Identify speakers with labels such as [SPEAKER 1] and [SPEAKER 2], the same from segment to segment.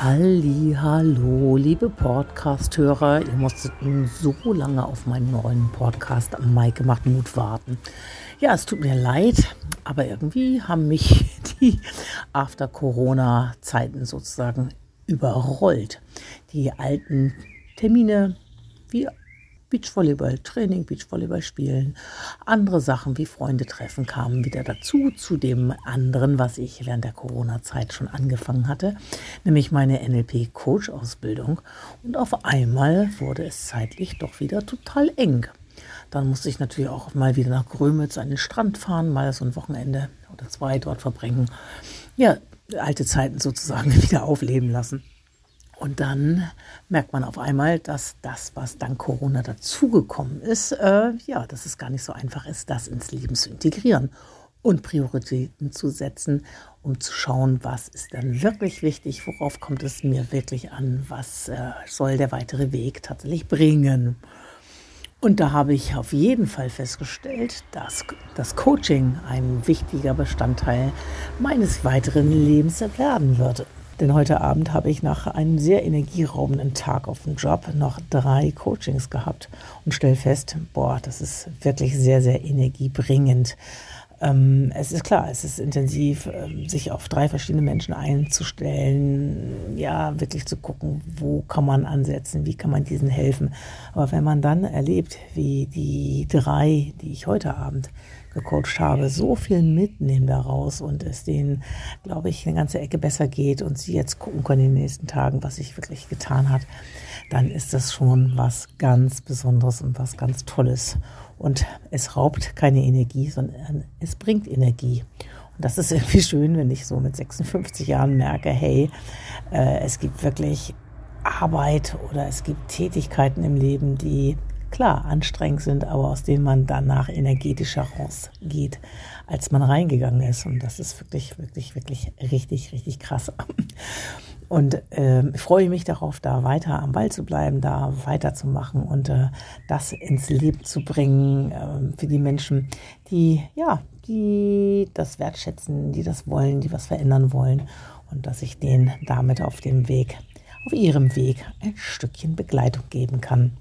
[SPEAKER 1] Halli, hallo, liebe Podcast-Hörer. Ihr musstet nun so lange auf meinen neuen Podcast Maike macht Mut warten. Ja, es tut mir leid, aber irgendwie haben mich die After-Corona-Zeiten sozusagen überrollt. Die alten Termine wie Beachvolleyball, Training, Beachvolleyball spielen, andere Sachen wie Freunde treffen kamen wieder dazu, zu dem anderen, was ich während der Corona-Zeit schon angefangen hatte, nämlich meine NLP-Coach-Ausbildung. Und auf einmal wurde es zeitlich doch wieder total eng. Dann musste ich natürlich auch mal wieder nach Grömitz an den Strand fahren, mal so ein Wochenende oder zwei dort verbringen. Ja, alte Zeiten sozusagen wieder aufleben lassen. Und dann merkt man auf einmal, dass das, was dank Corona dazugekommen ist, äh, ja, dass es gar nicht so einfach ist, das ins Leben zu integrieren und Prioritäten zu setzen, um zu schauen, was ist dann wirklich wichtig, worauf kommt es mir wirklich an, was äh, soll der weitere Weg tatsächlich bringen. Und da habe ich auf jeden Fall festgestellt, dass das Coaching ein wichtiger Bestandteil meines weiteren Lebens werden würde. Denn heute Abend habe ich nach einem sehr energieraubenden Tag auf dem Job noch drei Coachings gehabt und stelle fest, boah, das ist wirklich sehr, sehr energiebringend. Ähm, es ist klar, es ist intensiv, ähm, sich auf drei verschiedene Menschen einzustellen, ja, wirklich zu gucken, wo kann man ansetzen, wie kann man diesen helfen. Aber wenn man dann erlebt, wie die drei, die ich heute Abend gecoacht habe, so viel mitnehmen daraus und es denen, glaube ich, eine ganze Ecke besser geht und sie jetzt gucken können in den nächsten Tagen, was sich wirklich getan hat, dann ist das schon was ganz Besonderes und was ganz Tolles. Und es raubt keine Energie, sondern es bringt Energie. Und das ist irgendwie schön, wenn ich so mit 56 Jahren merke, hey, äh, es gibt wirklich Arbeit oder es gibt Tätigkeiten im Leben, die klar anstrengend sind, aber aus denen man danach energetischer rausgeht, als man reingegangen ist. Und das ist wirklich, wirklich, wirklich richtig, richtig krass. Und äh, ich freue mich darauf, da weiter am Ball zu bleiben, da weiterzumachen und äh, das ins Leben zu bringen äh, für die Menschen, die ja, die das wertschätzen, die das wollen, die was verändern wollen und dass ich denen damit auf dem Weg, auf ihrem Weg ein Stückchen Begleitung geben kann.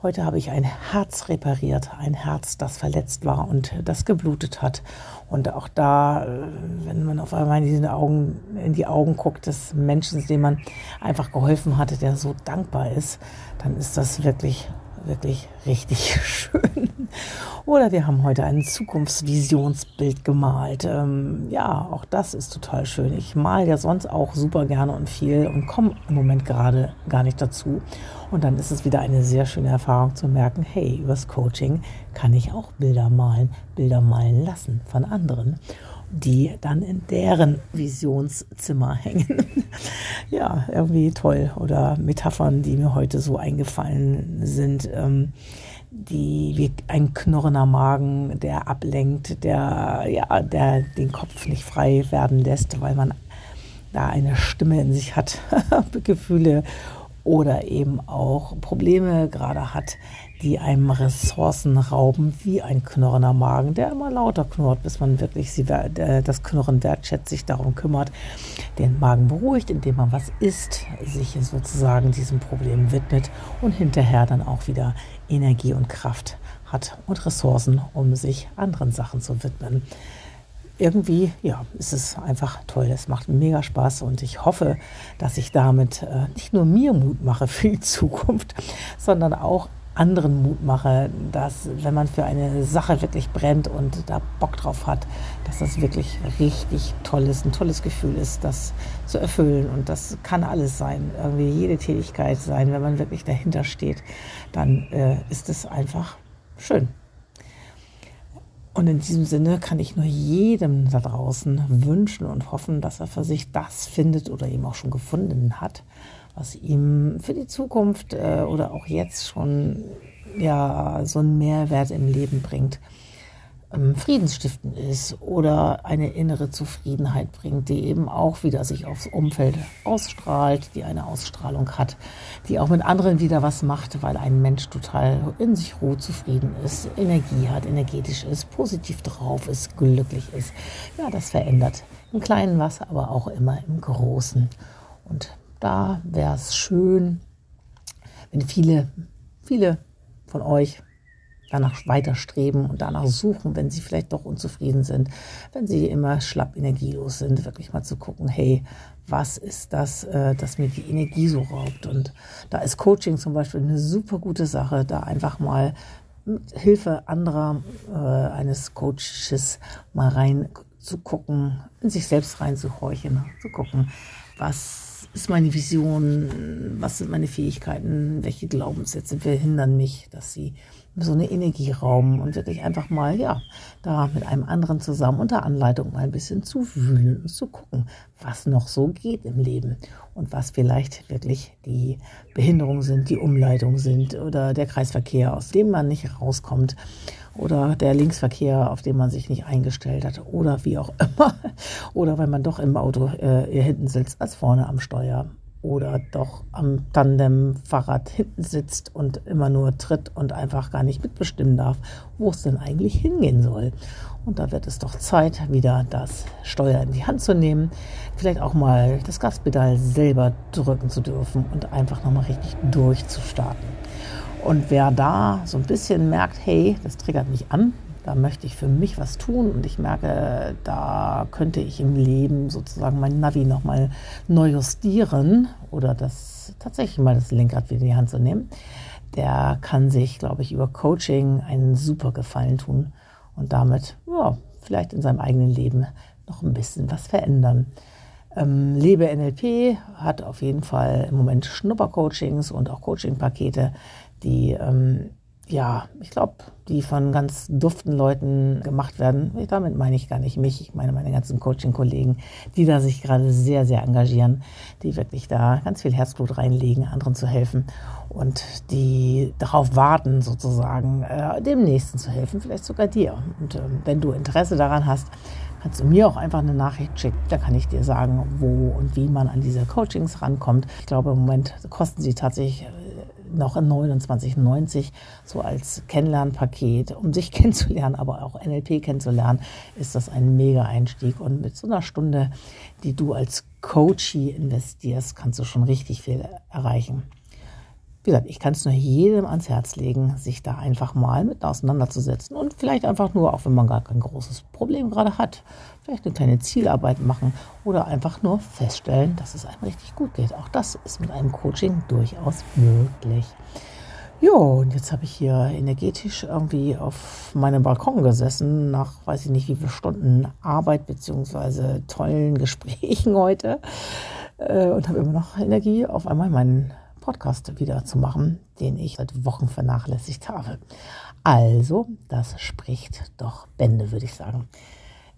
[SPEAKER 1] Heute habe ich ein Herz repariert, ein Herz, das verletzt war und das geblutet hat. Und auch da, äh, wenn man auf einmal in, Augen, in die Augen guckt des Menschen, dem man einfach geholfen hatte, der so dankbar ist, dann ist das wirklich, wirklich richtig schön. Oder wir haben heute ein Zukunftsvisionsbild gemalt. Ähm, ja, auch das ist total schön. Ich male ja sonst auch super gerne und viel und komme im Moment gerade gar nicht dazu. Und dann ist es wieder eine sehr schöne Erfahrung zu merken, hey, übers Coaching kann ich auch Bilder malen, Bilder malen lassen von anderen die dann in deren Visionszimmer hängen. ja, irgendwie toll. Oder Metaphern, die mir heute so eingefallen sind. Ähm, die wie ein knurrender Magen, der ablenkt, der ja, der den Kopf nicht frei werden lässt, weil man da eine Stimme in sich hat, Gefühle oder eben auch Probleme gerade hat, die einem Ressourcen rauben, wie ein knurrender Magen, der immer lauter knurrt, bis man wirklich sie, äh, das Knurren wertschätzt, sich darum kümmert, den Magen beruhigt, indem man was isst, sich sozusagen diesem Problem widmet und hinterher dann auch wieder Energie und Kraft hat und Ressourcen, um sich anderen Sachen zu widmen. Irgendwie, ja, ist es einfach toll. Es macht mega Spaß und ich hoffe, dass ich damit äh, nicht nur mir Mut mache für die Zukunft, sondern auch anderen Mut mache, dass wenn man für eine Sache wirklich brennt und da Bock drauf hat, dass das wirklich richtig toll ist, ein tolles Gefühl ist, das zu erfüllen. Und das kann alles sein, irgendwie jede Tätigkeit sein. Wenn man wirklich dahinter steht, dann äh, ist es einfach schön. Und in diesem Sinne kann ich nur jedem da draußen wünschen und hoffen, dass er für sich das findet oder eben auch schon gefunden hat, was ihm für die Zukunft äh, oder auch jetzt schon ja so einen Mehrwert im Leben bringt. Ähm, friedensstiftend ist oder eine innere Zufriedenheit bringt, die eben auch wieder sich aufs Umfeld ausstrahlt, die eine Ausstrahlung hat, die auch mit anderen wieder was macht, weil ein Mensch total in sich ruht, zufrieden ist, Energie hat, energetisch ist, positiv drauf ist, glücklich ist. Ja, das verändert im Kleinen was, aber auch immer im Großen. Und da wäre es schön, wenn viele, viele von euch danach weiter streben und danach suchen, wenn sie vielleicht doch unzufrieden sind, wenn sie immer schlapp energielos sind, wirklich mal zu gucken, hey, was ist das, äh, das mir die Energie so raubt? Und da ist Coaching zum Beispiel eine super gute Sache, da einfach mal mit Hilfe anderer äh, eines Coaches mal rein zu gucken, in sich selbst reinzuhorchen, zu gucken, was ist meine Vision, was sind meine Fähigkeiten, welche Glaubenssätze verhindern mich, dass sie so eine Energie rauben und wirklich einfach mal, ja, da mit einem anderen zusammen unter Anleitung mal ein bisschen zu wühlen und zu gucken, was noch so geht im Leben und was vielleicht wirklich die Behinderungen sind, die Umleitungen sind oder der Kreisverkehr, aus dem man nicht rauskommt oder der Linksverkehr, auf den man sich nicht eingestellt hat oder wie auch immer. Oder wenn man doch im Auto äh, hinten sitzt als vorne am Steuer oder doch am Tandem-Fahrrad hinten sitzt und immer nur tritt und einfach gar nicht mitbestimmen darf, wo es denn eigentlich hingehen soll. Und da wird es doch Zeit, wieder das Steuer in die Hand zu nehmen, vielleicht auch mal das Gaspedal selber drücken zu dürfen und einfach nochmal richtig durchzustarten. Und wer da so ein bisschen merkt, hey, das triggert mich an, da möchte ich für mich was tun und ich merke, da könnte ich im Leben sozusagen mein Navi nochmal neu justieren oder das tatsächlich mal das Lenkrad wieder in die Hand zu nehmen, der kann sich, glaube ich, über Coaching einen super Gefallen tun und damit ja, vielleicht in seinem eigenen Leben noch ein bisschen was verändern. Ähm, Lebe NLP hat auf jeden Fall im Moment Schnuppercoachings und auch Coachingpakete, die ähm, ja, ich glaube, die von ganz duften Leuten gemacht werden. Damit meine ich gar nicht mich, ich meine meine ganzen Coaching-Kollegen, die da sich gerade sehr, sehr engagieren, die wirklich da ganz viel Herzblut reinlegen, anderen zu helfen und die darauf warten, sozusagen äh, dem Nächsten zu helfen, vielleicht sogar dir. Und äh, wenn du Interesse daran hast, kannst du mir auch einfach eine Nachricht schicken. Da kann ich dir sagen, wo und wie man an diese Coachings rankommt. Ich glaube, im Moment kosten sie tatsächlich äh, noch in 29,90 so als Kennenlernpaket, um sich kennenzulernen, aber auch NLP kennenzulernen, ist das ein mega Einstieg. Und mit so einer Stunde, die du als Coachie investierst, kannst du schon richtig viel erreichen. Wie gesagt, ich kann es nur jedem ans Herz legen, sich da einfach mal mit auseinanderzusetzen und vielleicht einfach nur, auch wenn man gar kein großes Problem gerade hat, vielleicht eine kleine Zielarbeit machen oder einfach nur feststellen, dass es einem richtig gut geht. Auch das ist mit einem Coaching durchaus möglich. Ja, und jetzt habe ich hier energetisch irgendwie auf meinem Balkon gesessen, nach weiß ich nicht wie viele Stunden Arbeit bzw. tollen Gesprächen heute äh, und habe immer noch Energie, auf einmal meinen Podcast wieder zu machen, den ich seit Wochen vernachlässigt habe. Also, das spricht doch Bände, würde ich sagen.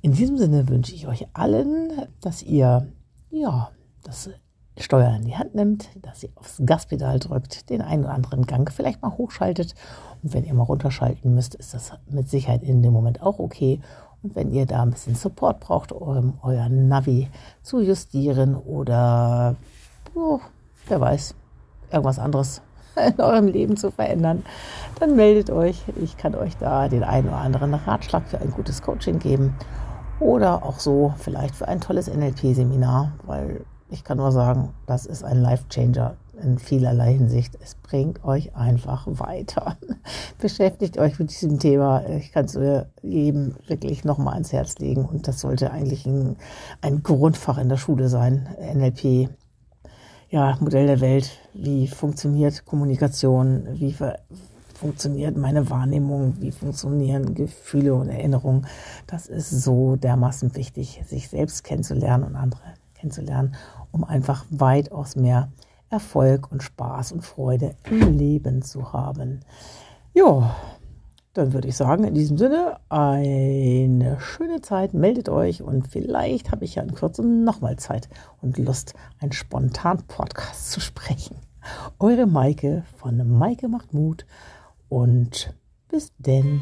[SPEAKER 1] In diesem Sinne wünsche ich euch allen, dass ihr ja das Steuer in die Hand nimmt, dass ihr aufs Gaspedal drückt, den einen oder anderen Gang vielleicht mal hochschaltet. Und wenn ihr mal runterschalten müsst, ist das mit Sicherheit in dem Moment auch okay. Und wenn ihr da ein bisschen Support braucht, um euer Navi zu justieren oder oh, wer weiß, irgendwas anderes in eurem Leben zu verändern, dann meldet euch. Ich kann euch da den einen oder anderen Ratschlag für ein gutes Coaching geben oder auch so vielleicht für ein tolles NLP-Seminar, weil ich kann nur sagen, das ist ein Life-Changer in vielerlei Hinsicht. Es bringt euch einfach weiter. Beschäftigt euch mit diesem Thema. Ich kann es jedem wirklich nochmal ans Herz legen und das sollte eigentlich ein, ein Grundfach in der Schule sein. NLP ja, Modell der Welt, wie funktioniert Kommunikation, wie funktioniert meine Wahrnehmung, wie funktionieren Gefühle und Erinnerungen. Das ist so dermaßen wichtig, sich selbst kennenzulernen und andere kennenzulernen, um einfach weitaus mehr Erfolg und Spaß und Freude im Leben zu haben. Ja, dann würde ich sagen, in diesem Sinne, eine schöne Zeit. Meldet euch und vielleicht habe ich ja in Kürze nochmal Zeit und Lust, einen spontanen Podcast zu sprechen. Eure Maike von Maike macht Mut und bis denn.